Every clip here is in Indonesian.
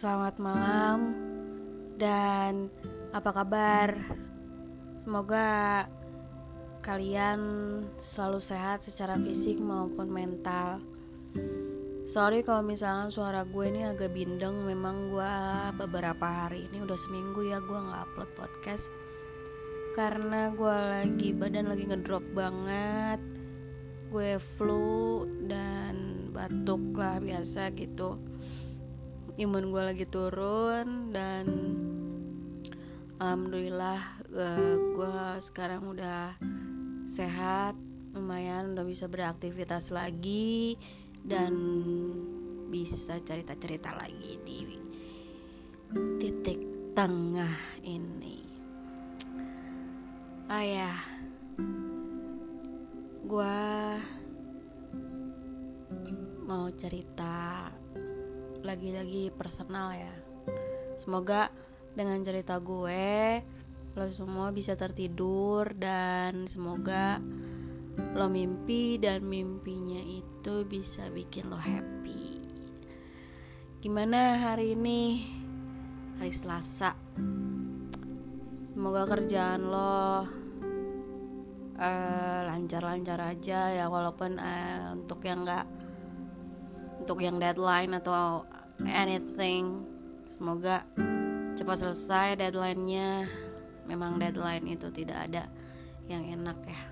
Selamat malam. Dan apa kabar? Semoga kalian selalu sehat secara fisik maupun mental. Sorry kalau misalnya suara gue ini agak bindeng, memang gue beberapa hari ini udah seminggu ya gue nggak upload podcast. Karena gue lagi badan lagi ngedrop banget, gue flu dan batuk lah biasa gitu imun gue lagi turun dan alhamdulillah uh, gue sekarang udah sehat lumayan udah bisa beraktivitas lagi dan bisa cerita-cerita lagi di titik tengah ini. Ayah gue mau cerita lagi-lagi personal ya. Semoga dengan cerita gue lo semua bisa tertidur dan semoga lo mimpi dan mimpinya itu bisa bikin lo happy. Gimana hari ini? Hari Selasa. Semoga kerjaan lo lancar lancar-lancar aja ya walaupun uh, untuk yang nggak untuk yang deadline atau anything. Semoga cepat selesai deadline-nya. Memang deadline itu tidak ada yang enak ya.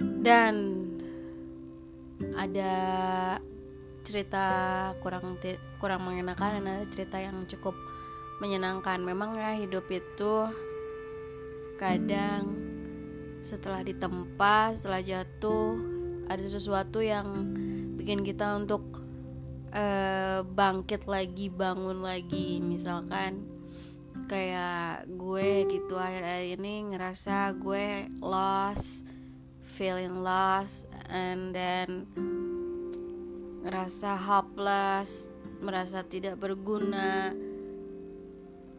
Dan ada cerita kurang kurang mengenakan dan ada cerita yang cukup menyenangkan. Memang ya hidup itu kadang setelah ditempa setelah jatuh ada sesuatu yang bikin kita untuk uh, bangkit lagi bangun lagi. Misalkan kayak gue gitu akhir-akhir ini ngerasa gue lost feeling lost and then ngerasa hopeless merasa tidak berguna.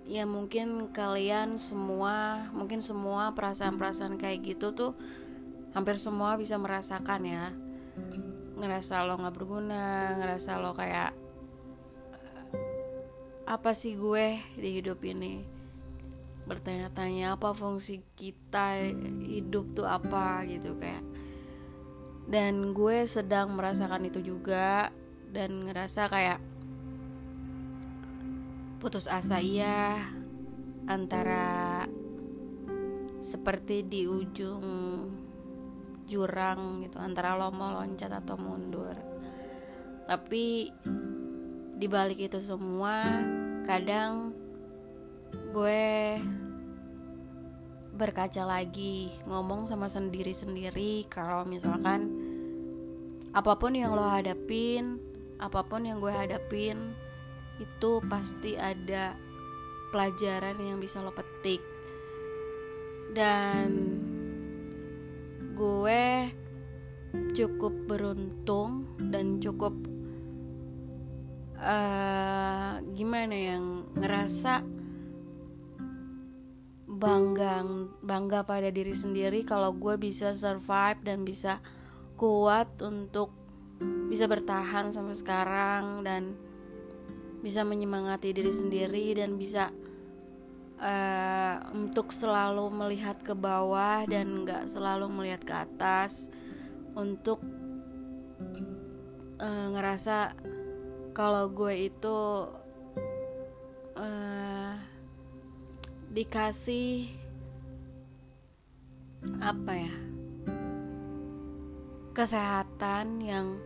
Ya mungkin kalian semua mungkin semua perasaan-perasaan kayak gitu tuh hampir semua bisa merasakan ya. Ngerasa lo nggak berguna ngerasa lo kayak apa sih gue di hidup ini? Bertanya-tanya apa fungsi kita hidup tuh apa? Gitu kayak. Dan gue sedang merasakan itu juga dan ngerasa kayak putus asa iya antara seperti di ujung jurang gitu antara lo mau loncat atau mundur. Tapi di balik itu semua kadang gue berkaca lagi ngomong sama sendiri sendiri kalau misalkan apa pun yang lo hadapin apa pun yang gue hadapin itu pasti ada pelajaran yang bisa lo petik. Dan gue cukup beruntung dan cukup uh, gimana yang ngerasa bangga bangga pada diri sendiri kalau gue bisa survive dan bisa kuat untuk bisa bertahan sampai sekarang dan bisa menyemangati diri sendiri dan bisa uh, untuk selalu melihat ke bawah dan nggak selalu melihat ke atas untuk uh, ngerasa kalau gue itu uh, dikasih apa ya kesehatan yang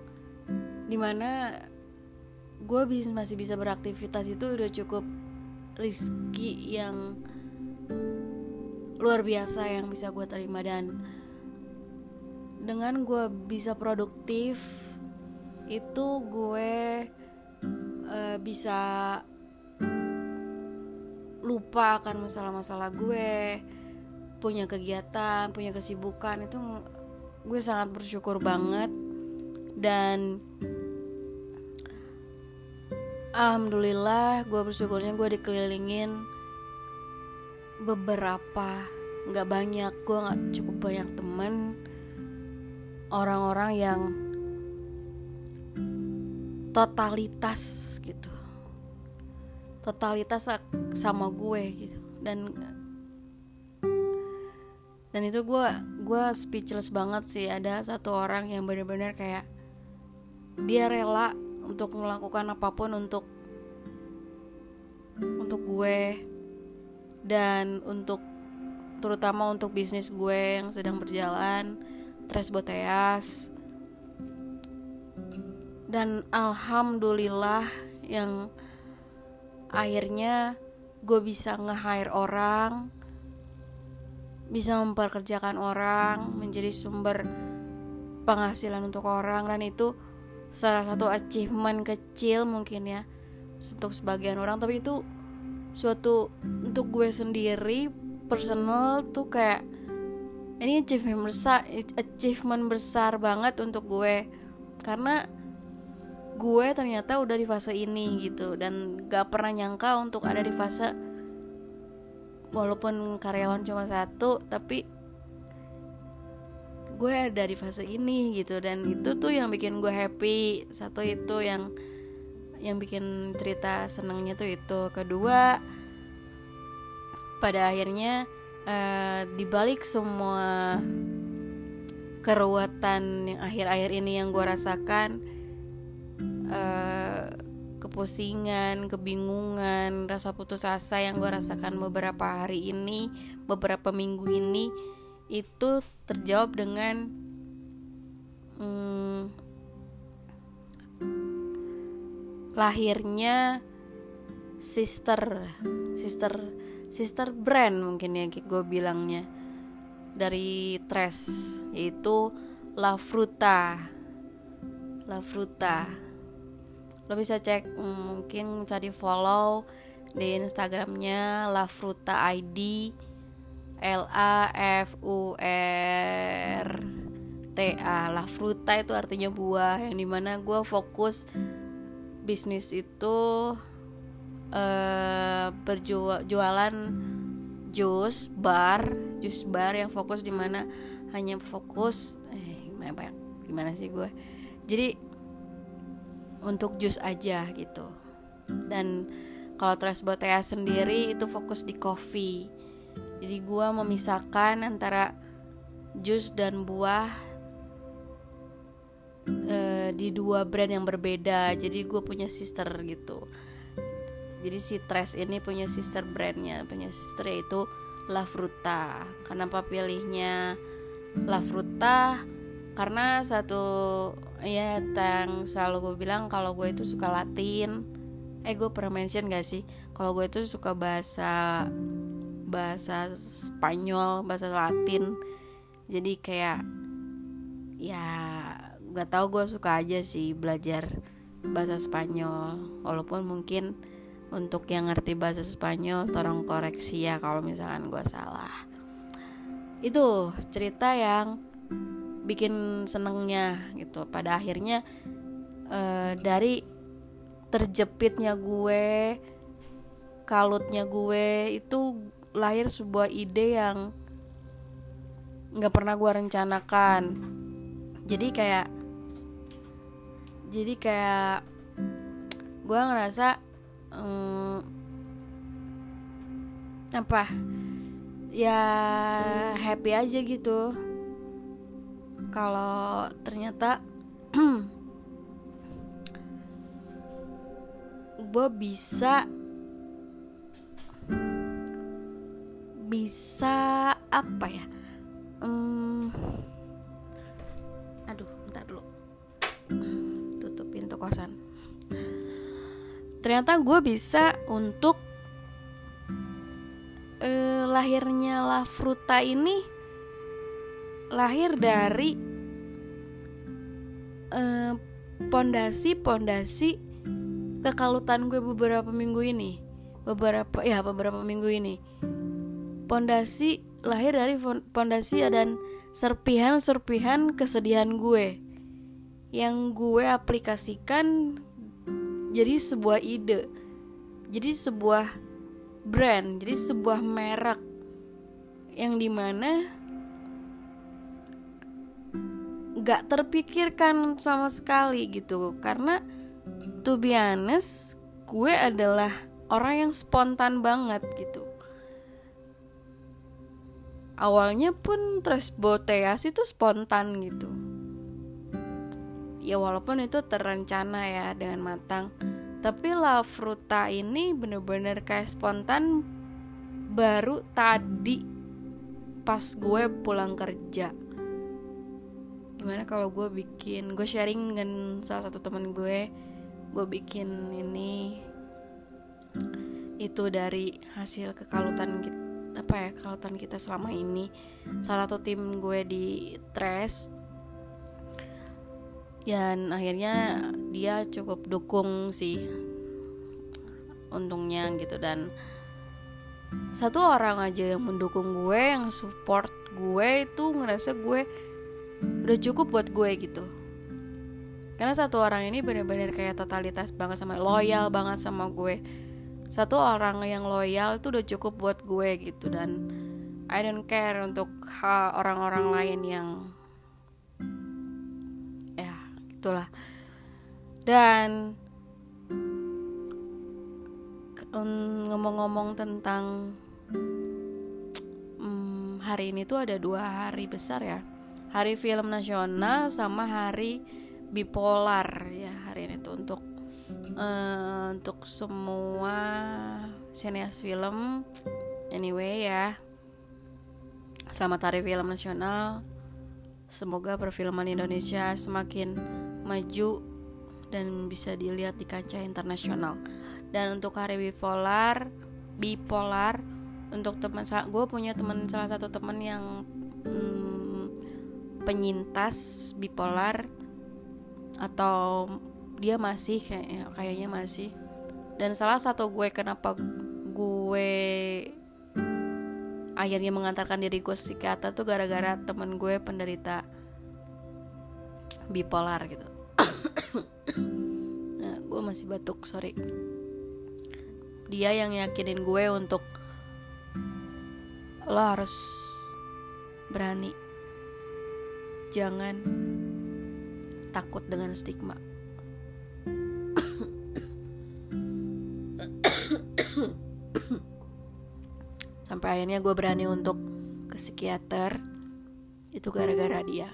di mana gue masih bisa beraktivitas itu udah cukup rizki yang luar biasa yang bisa gue terima. Dan dengan gue bisa produktif itu gue uh, bisa lupa akan masalah-masalah gue punya kegiatan punya kesibukan. Itu gue sangat bersyukur banget. Dan Alhamdulillah gue bersyukurnya gue dikelilingin beberapa nggak banyak. Gue nggak cukup banyak temen orang-orang yang totalitas gitu. Totalitas sama gue gitu. Dan dan itu gue gue speechless banget sih. Ada satu orang yang bener-bener kayak dia rela untuk melakukan apa pun untuk untuk gue dan untuk terutama untuk bisnis gue yang sedang berjalan Tres Boteas. Dan alhamdulillah yang akhirnya gue bisa nge-hire orang bisa memperkerjakan orang menjadi sumber penghasilan untuk orang dan itu salah satu achievement kecil mungkin ya untuk sebagian orang. Tapi itu suatu untuk gue sendiri personal tuh kayak ini achievement besar achievement besar banget untuk gue. Karena gue ternyata udah di fase ini gitu dan gak pernah nyangka untuk ada di fase walaupun karyawan cuma satu tapi gue ada di fase ini gitu. Dan itu tuh yang bikin gue happy. Satu itu yang yang bikin cerita senangnya tuh itu. Kedua pada akhirnya uh, dibalik semua keruwetan yang akhir-akhir ini yang gue rasakan uh, kepusingan, kebingungan, rasa putus asa yang gue rasakan beberapa hari ini, beberapa minggu ini itu terjawab dengan hmm, lahirnya sister sister sister brand mungkin ya gue bilangnya dari Tres yaitu La Fruta. La Fruta. Lo bisa cek mungkin cari follow di Instagramnya La Fruta ID L A F U R T A. La Fruta itu artinya buah yang di mana gue fokus bisnis itu uh, berjualan jus bar jus bar yang fokus di mana hanya fokus eh gimana gimana sih gue jadi untuk jus aja gitu. Dan kalau Tresbotea sendiri itu fokus di coffee jadi gue memisahkan antara jus dan buah uh, di dua brand yang berbeda. Jadi gue punya sister gitu. Jadi si Tres ini punya sister brandnya punya sister yaitu La Fruta. Kenapa pilihnya La Fruta? Karena satu ya yang selalu gue bilang kalau gue itu suka Latin. Eh gue pernah mention gak sih? Kalau gue itu suka bahasa bahasa Spanyol bahasa Latin. Jadi kayak ya gak tau gue suka aja sih belajar bahasa Spanyol. Walaupun mungkin untuk yang ngerti bahasa Spanyol tolong koreksi ya kalau misalkan gue salah. Itu cerita yang bikin senengnya gitu. Pada akhirnya uh, dari terjepitnya gue kalutnya gue itu lahir sebuah ide yang nggak pernah gue rencanakan. Jadi kayak jadi kayak gue ngerasa um, apa ya happy aja gitu. Kalau ternyata gue bisa bisa apa ya? Um, aduh bentar dulu. Tutup pintu kosan. Ternyata gue bisa untuk uh, lahirnya La Fruta ini lahir dari eh, pondasi-pondasi uh, kekalutan gue beberapa minggu ini. Beberapa ya beberapa minggu ini pondasi lahir dari pondasi dan serpihan-serpihan kesedihan gue. Yang gue aplikasikan jadi sebuah ide jadi sebuah brand jadi sebuah merek yang di mana gak terpikirkan sama sekali gitu. Karena to be honest gue adalah orang yang spontan banget gitu awalnya pun tres boteas itu spontan gitu. Ya walaupun itu terencana ya dengan matang tapi La Fruta ini bener-bener kayak spontan baru tadi pas gue pulang kerja. Gimana kalau gue bikin gue sharing dengan salah satu temen gue gue bikin ini. Itu dari hasil kekalutan kita apa ya kekalutan kita selama ini. Salah satu tim gue di Tres dan akhirnya dia cukup dukung sih untungnya gitu. Dan satu orang aja yang mendukung gue yang support gue itu ngerasa gue udah cukup buat gue gitu. Karena satu orang ini bener-bener kayak totalitas banget sama loyal banget sama gue satu orang yang loyal itu udah cukup buat gue gitu. Dan I don't care untuk orang-orang lain yang ya itulah dan ngomong-ngomong tentang hmm, hari ini tuh ada dua hari besar ya. Hari film nasional sama hari bipolar ya hari ini tuh untuk uh, untuk semua sinias film anyway ya. Selamat hari film nasional. Semoga perfilman Indonesia semakin maju dan bisa dilihat di kancah internasional. Dan untuk hari bipolar bipolar untuk teman gue punya teman salah satu teman yang hmm, penyintas bipolar atau dia masih kayak kayaknya masih. Dan salah satu gue kenapa gue akhirnya mengantarkan diri gue psikiater tuh gara-gara temen gue penderita bipolar gitu. Nah, gue masih batuk sorry. Dia yang yakinin gue untuk lo harus berani. Jangan takut dengan stigma. Sampai akhirnya gue berani untuk ke psikiater itu gara-gara dia.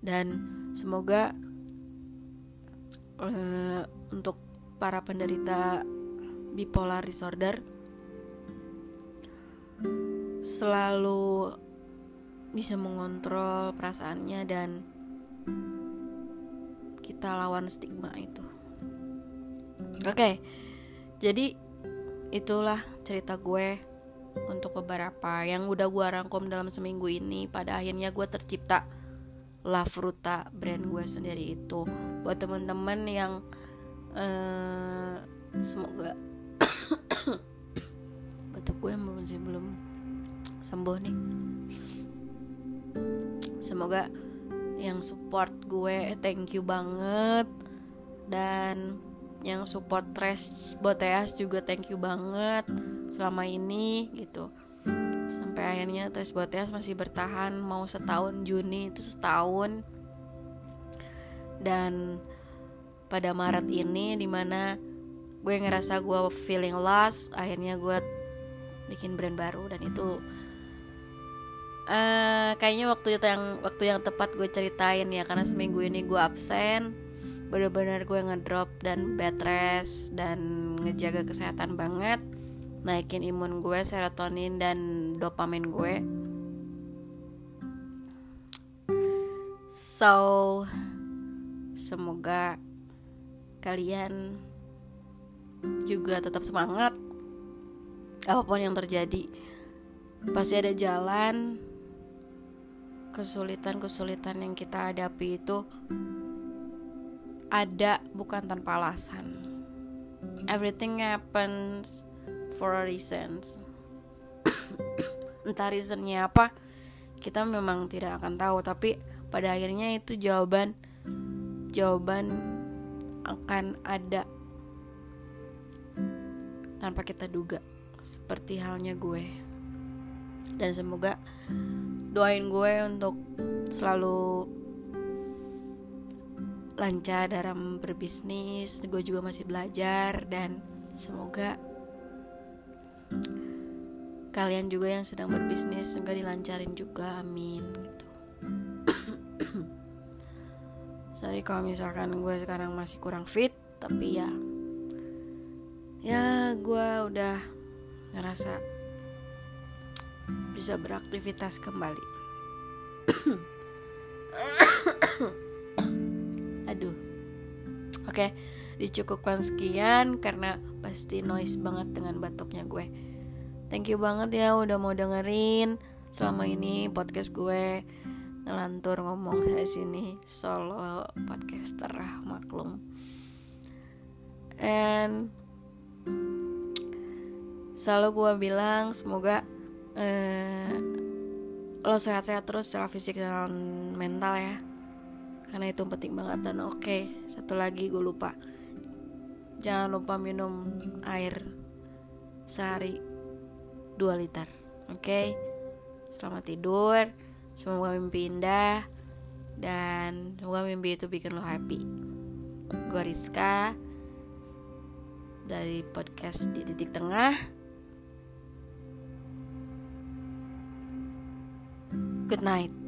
Dan semoga uh, untuk para penderita bipolar disorder selalu bisa mengontrol perasaannya dan kita lawan stigma itu. Oke, okay, jadi itulah cerita gue untuk beberapa yang udah gue rangkum dalam seminggu ini. Pada akhirnya gue tercipta La Fruta brand gue sendiri itu. Buat teman-teman yang uh, semoga batuk gue masih belum sembuh nih. Semoga yang support gue thank you banget dan yang support Trash Boteas juga thank you banget selama ini gitu. Sampai akhirnya Trash Boteas masih bertahan mau setahun Juni itu setahun. Dan pada Maret ini di mana gue ngerasa gue feeling lost akhirnya gue bikin brand baru dan itu uh, kayaknya waktu itu yang waktu yang tepat gue ceritain ya karena seminggu ini gue absen bener-bener gue ngedrop dan bed rest dan ngejaga kesehatan banget naikin imun gue serotonin dan dopamin gue. So semoga kalian juga tetap semangat. Apa pun yang terjadi pasti ada jalan. Kesulitan-kesulitan yang kita hadapi itu ada bukan tanpa alasan. Everything happens for a reason. Entah reasonnya apa, kita memang tidak akan tahu. Tapi pada akhirnya itu jawaban jawaban akan ada tanpa kita duga. Seperti halnya gue. Dan semoga doain gue untuk selalu lancar dalam berbisnis gue juga masih belajar dan semoga kalian juga yang sedang berbisnis semoga dilancarin juga amin gitu. Sorry kalau misalkan gue sekarang masih kurang fit tapi ya. Ya gue udah ngerasa bisa beraktivitas kembali. Aduh. Oke dicukupkan sekian karena pasti noise banget dengan batuknya gue thank you banget ya udah mau dengerin selama ini podcast gue ngelantur ngomong saya sini solo podcaster maklum. And selalu gue bilang semoga eh, lo sehat-sehat terus secara fisik dan mental ya. Karena itu penting banget dan oke okay, satu lagi gue lupa. Jangan lupa minum air sehari 2 liter. Oke okay? selamat tidur semoga mimpi indah dan semoga mimpi itu bikin lo happy. Gue Rizka dari podcast di titik tengah. Good night